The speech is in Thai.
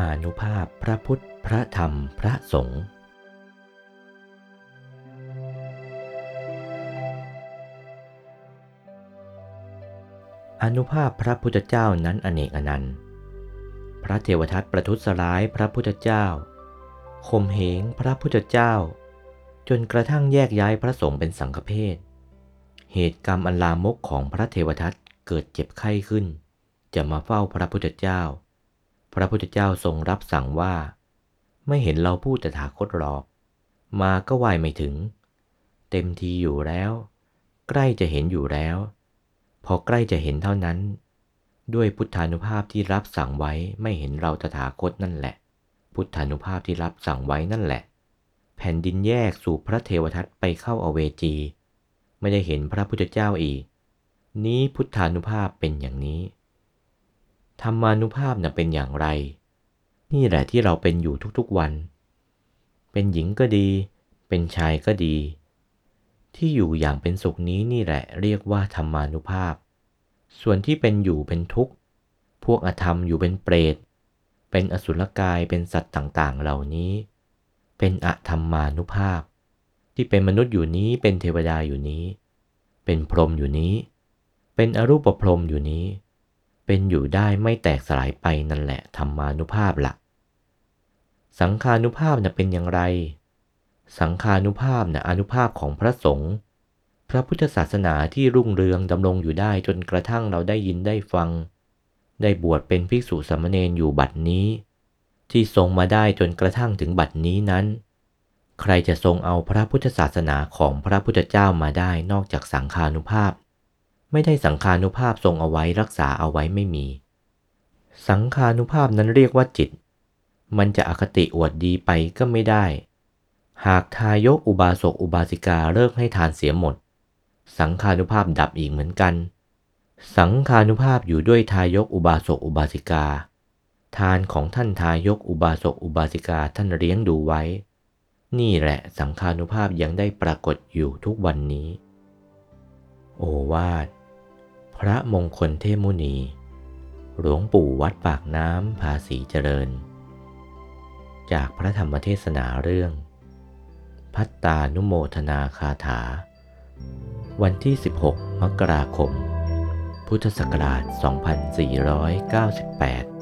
อนุภาพพระพุทธ พระธรรม พระสงฆ์อนุภาพพระพุทธเจ้านั้นอเนกอนันต์ พระเทวทัตประทุษร้ายพระพุทธเจ้าข่มเหงพระพุทธเจ้า จนกระทั่งแยกย้ายพระสงฆ์เป็นสังฆเพศ เหตุกรรมอันลามกของพระเทวทัตเกิดเจ็บไข้ขึ้น จะมาเฝ้าพระพุทธเจ้า พระพุทธเจ้าทรงรับสั่งว่า ไม่เห็นเราพูดแต่ถาคตหรอก มาก็ไหวไม่ถึง เต็มทีอยู่แล้ว ใกล้จะเห็นอยู่แล้ว พอใกล้จะเห็นเท่านั้น ด้วยพุทธานุภาพที่รับสั่งไว้ไม่เห็นเราตถาคตนั่นแหละ พุทธานุภาพที่รับสั่งไว้นั่นแหละ แผ่นดินแยกสู่พระเทวทัตไปเข้าอเวจี ไม่ได้เห็นพระพุทธเจ้าอีก นี้พุทธานุภาพเป็นอย่างนี้ ธรรมานุภาพน่ะเป็นอย่างไร นี่แหละที่เราเป็นอยู่ทุกๆวัน เป็นหญิงก็ดี เป็นชายก็ดี ที่อยู่อย่างเป็นสุขนี้นี่แหละเรียกว่าธรรมานุภาพ ส่วนที่เป็นอยู่เป็นทุกข์ พวกอธรรมอยู่เป็นเปรต เป็นอสุรกายเป็นสัตว์ต่างๆ เหล่านี้ เป็นอธรรมานุภาพ ที่เป็นมนุษย์อยู่นี้เป็นเทวดาอยู่นี้ เป็นพรหมอยู่นี้ เป็นอรูปพรหมอยู่นี้ เป็นอยู่ได้ไม่แตกสลายไปนั่นแหละธรรมานุภาพละ่ะ สังขานุภาพน่ะเป็นอย่างไร สังขานุภาพน่ะอนุภาพของพระสงฆ์พระพุทธศาสนาที่รุ่งเรืองดำรงอยู่ได้จนกระทั่งเราได้ยินได้ฟัง ได้บวชเป็นภิกษุสามเณรอยู่บัดนี้ ที่ทรงมาได้จนกระทั่งถึงบัดนี้นั้น ใครจะทรงเอาพระพุทธศาสนาของพระพุทธเจ้ามาได้นอกจากสังขานุภาพ ไม่ได้สังขานุภาพทรงเอาไว้รักษาเอาไว้ไม่มี สังขานุภาพนั้นเรียกว่าจิต มันจะอคติอวดดีไปก็ไม่ได้ หากทายกอุบาสกอุบาสิกาเลิกให้ทานเสียหมด สังขานุภาพดับอีกเหมือนกัน สังขานุภาพอยู่ด้วยทายกอุบาสกอุบาสิกา ทานของท่านทายกอุบาสกอุบาสิกาท่านเลี้ยงดูไว้ นี่แหละสังขานุภาพยังได้ปรากฏอยู่ทุกวันนี้ โอวาท พระมงคลเทมุนี หลวงปู่วัดปากน้ำภาษีเจริญ จากพระธรรมเทศนาเรื่อง พัตตานุโมทนาคาถา วันที่ 16 มกราคม พุทธศักราช 2498